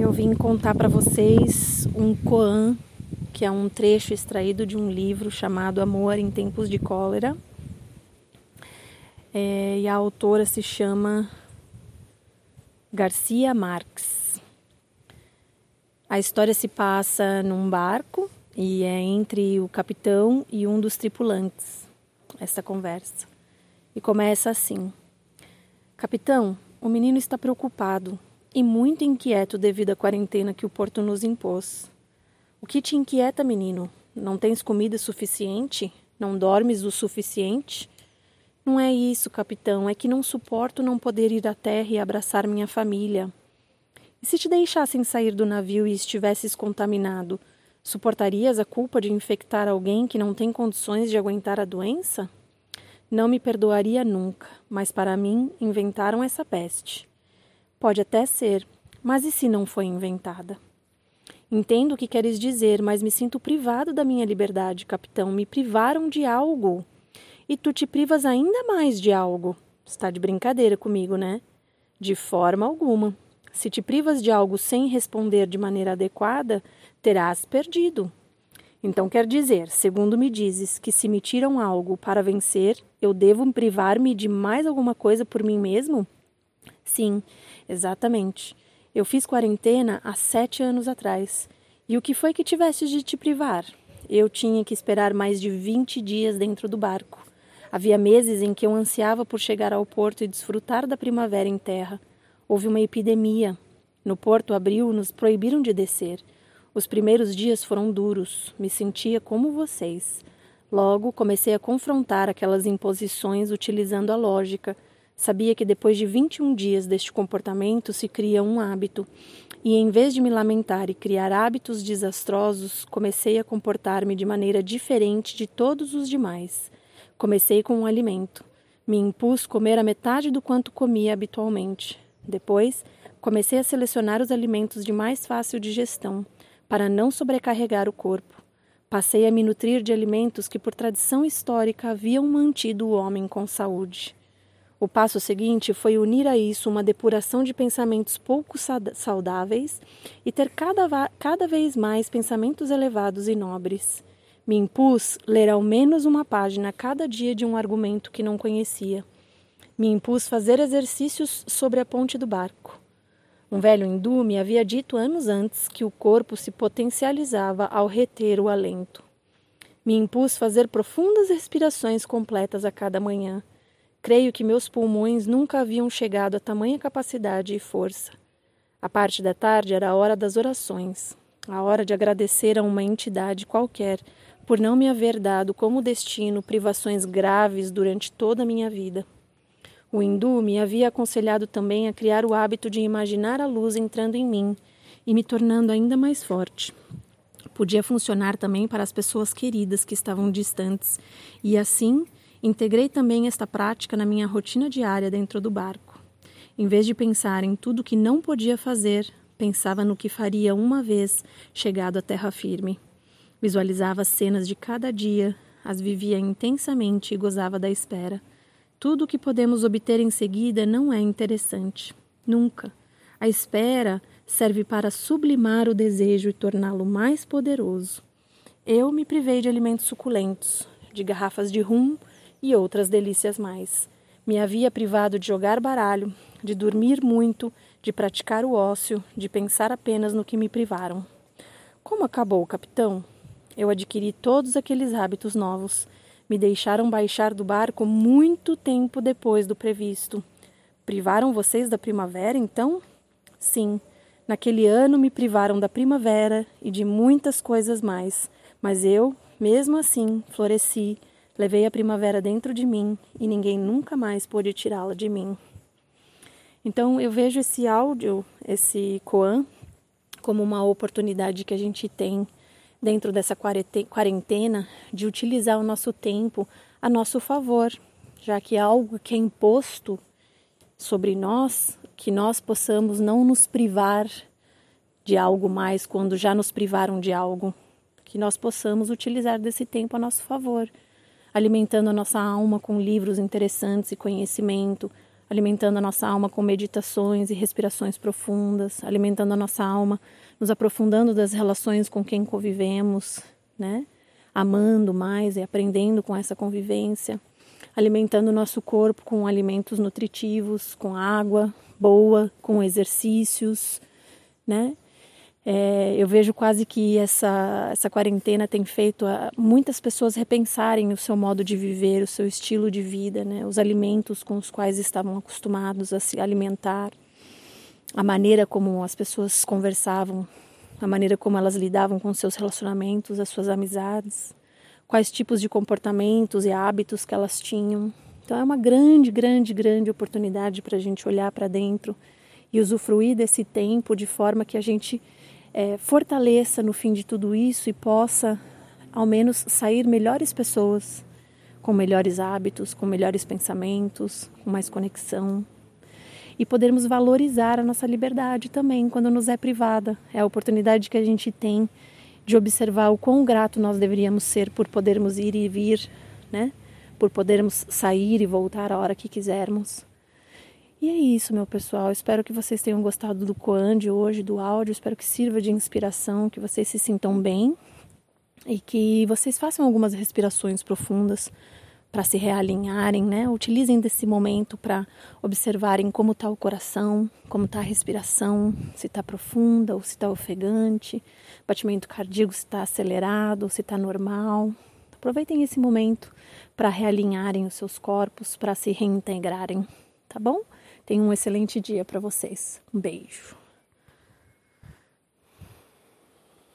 eu vim contar para vocês um koan, que é um trecho extraído de um livro chamado Amor em Tempos de Cólera. É, e a autora se chama Garcia Marques. A história se passa num barco e é entre o capitão e um dos tripulantes, essa conversa. E começa assim: Capitão, o menino está preocupado e muito inquieto devido à quarentena que o porto nos impôs. O que te inquieta, menino? Não tens comida suficiente? Não dormes o suficiente? Não é isso, capitão, é que não suporto não poder ir à terra e abraçar minha família. E se te deixassem sair do navio e estivesses contaminado, suportarias a culpa de infectar alguém que não tem condições de aguentar a doença? Não me perdoaria nunca, mas para mim inventaram essa peste. Pode até ser, mas e se não foi inventada? Entendo o que queres dizer, mas me sinto privado da minha liberdade, capitão. Me privaram de algo. E tu te privas ainda mais de algo. Está de brincadeira comigo, né? De forma alguma. Se te privas de algo sem responder de maneira adequada, terás perdido. Então quer dizer, segundo me dizes, que se me tiram algo para vencer, eu devo privar-me de mais alguma coisa por mim mesmo? Sim, exatamente. Eu fiz quarentena há sete anos atrás. E o que foi que tiveste de te privar? Eu tinha que esperar mais de vinte dias dentro do barco. Havia meses em que eu ansiava por chegar ao porto e desfrutar da primavera em terra. Houve uma epidemia. No porto abril nos proibiram de descer. Os primeiros dias foram duros. Me sentia como vocês. Logo comecei a confrontar aquelas imposições utilizando a lógica Sabia que depois de 21 dias deste comportamento se cria um hábito, e em vez de me lamentar e criar hábitos desastrosos, comecei a comportar-me de maneira diferente de todos os demais. Comecei com um alimento. Me impus comer a metade do quanto comia habitualmente. Depois, comecei a selecionar os alimentos de mais fácil digestão, para não sobrecarregar o corpo. Passei a me nutrir de alimentos que, por tradição histórica, haviam mantido o homem com saúde. O passo seguinte foi unir a isso uma depuração de pensamentos pouco saudáveis e ter cada, cada vez mais pensamentos elevados e nobres. Me impus ler ao menos uma página cada dia de um argumento que não conhecia. Me impus fazer exercícios sobre a ponte do barco. Um velho hindu me havia dito anos antes que o corpo se potencializava ao reter o alento. Me impus fazer profundas respirações completas a cada manhã Creio que meus pulmões nunca haviam chegado a tamanha capacidade e força. A parte da tarde era a hora das orações, a hora de agradecer a uma entidade qualquer por não me haver dado como destino privações graves durante toda a minha vida. O hindu me havia aconselhado também a criar o hábito de imaginar a luz entrando em mim e me tornando ainda mais forte. Podia funcionar também para as pessoas queridas que estavam distantes, e assim Integrei também esta prática na minha rotina diária dentro do barco. Em vez de pensar em tudo que não podia fazer, pensava no que faria uma vez chegado à terra firme. Visualizava as cenas de cada dia, as vivia intensamente e gozava da espera. Tudo o que podemos obter em seguida não é interessante. Nunca. A espera serve para sublimar o desejo e torná-lo mais poderoso. Eu me privei de alimentos suculentos, de garrafas de rum e outras delícias mais. Me havia privado de jogar baralho, de dormir muito, de praticar o ócio, de pensar apenas no que me privaram. Como acabou, capitão? Eu adquiri todos aqueles hábitos novos. Me deixaram baixar do barco muito tempo depois do previsto. Privaram vocês da primavera, então? Sim, naquele ano me privaram da primavera e de muitas coisas mais, mas eu, mesmo assim, floresci Levei a primavera dentro de mim e ninguém nunca mais pôde tirá-la de mim. Então eu vejo esse áudio, esse Koan, como uma oportunidade que a gente tem dentro dessa quarentena de utilizar o nosso tempo a nosso favor, já que é algo que é imposto sobre nós, que nós possamos não nos privar de algo mais quando já nos privaram de algo, que nós possamos utilizar desse tempo a nosso favor alimentando a nossa alma com livros interessantes e conhecimento, alimentando a nossa alma com meditações e respirações profundas, alimentando a nossa alma, nos aprofundando das relações com quem convivemos, né? Amando mais e aprendendo com essa convivência, alimentando o nosso corpo com alimentos nutritivos, com água boa, com exercícios, né? É, eu vejo quase que essa, essa quarentena tem feito a, muitas pessoas repensarem o seu modo de viver, o seu estilo de vida, né? os alimentos com os quais estavam acostumados a se alimentar, a maneira como as pessoas conversavam, a maneira como elas lidavam com seus relacionamentos, as suas amizades, quais tipos de comportamentos e hábitos que elas tinham. Então é uma grande, grande, grande oportunidade para a gente olhar para dentro e usufruir desse tempo de forma que a gente é, fortaleça no fim de tudo isso e possa, ao menos, sair melhores pessoas, com melhores hábitos, com melhores pensamentos, com mais conexão. E podermos valorizar a nossa liberdade também quando nos é privada. É a oportunidade que a gente tem de observar o quão grato nós deveríamos ser por podermos ir e vir, né? Por podermos sair e voltar a hora que quisermos. E é isso, meu pessoal. Espero que vocês tenham gostado do Koan de hoje, do áudio. Espero que sirva de inspiração, que vocês se sintam bem e que vocês façam algumas respirações profundas para se realinharem, né? Utilizem desse momento para observarem como está o coração, como está a respiração, se está profunda ou se está ofegante, batimento cardíaco se está acelerado ou se está normal. Aproveitem esse momento para realinharem os seus corpos, para se reintegrarem, tá bom? Tenham um excelente dia para vocês. Um beijo.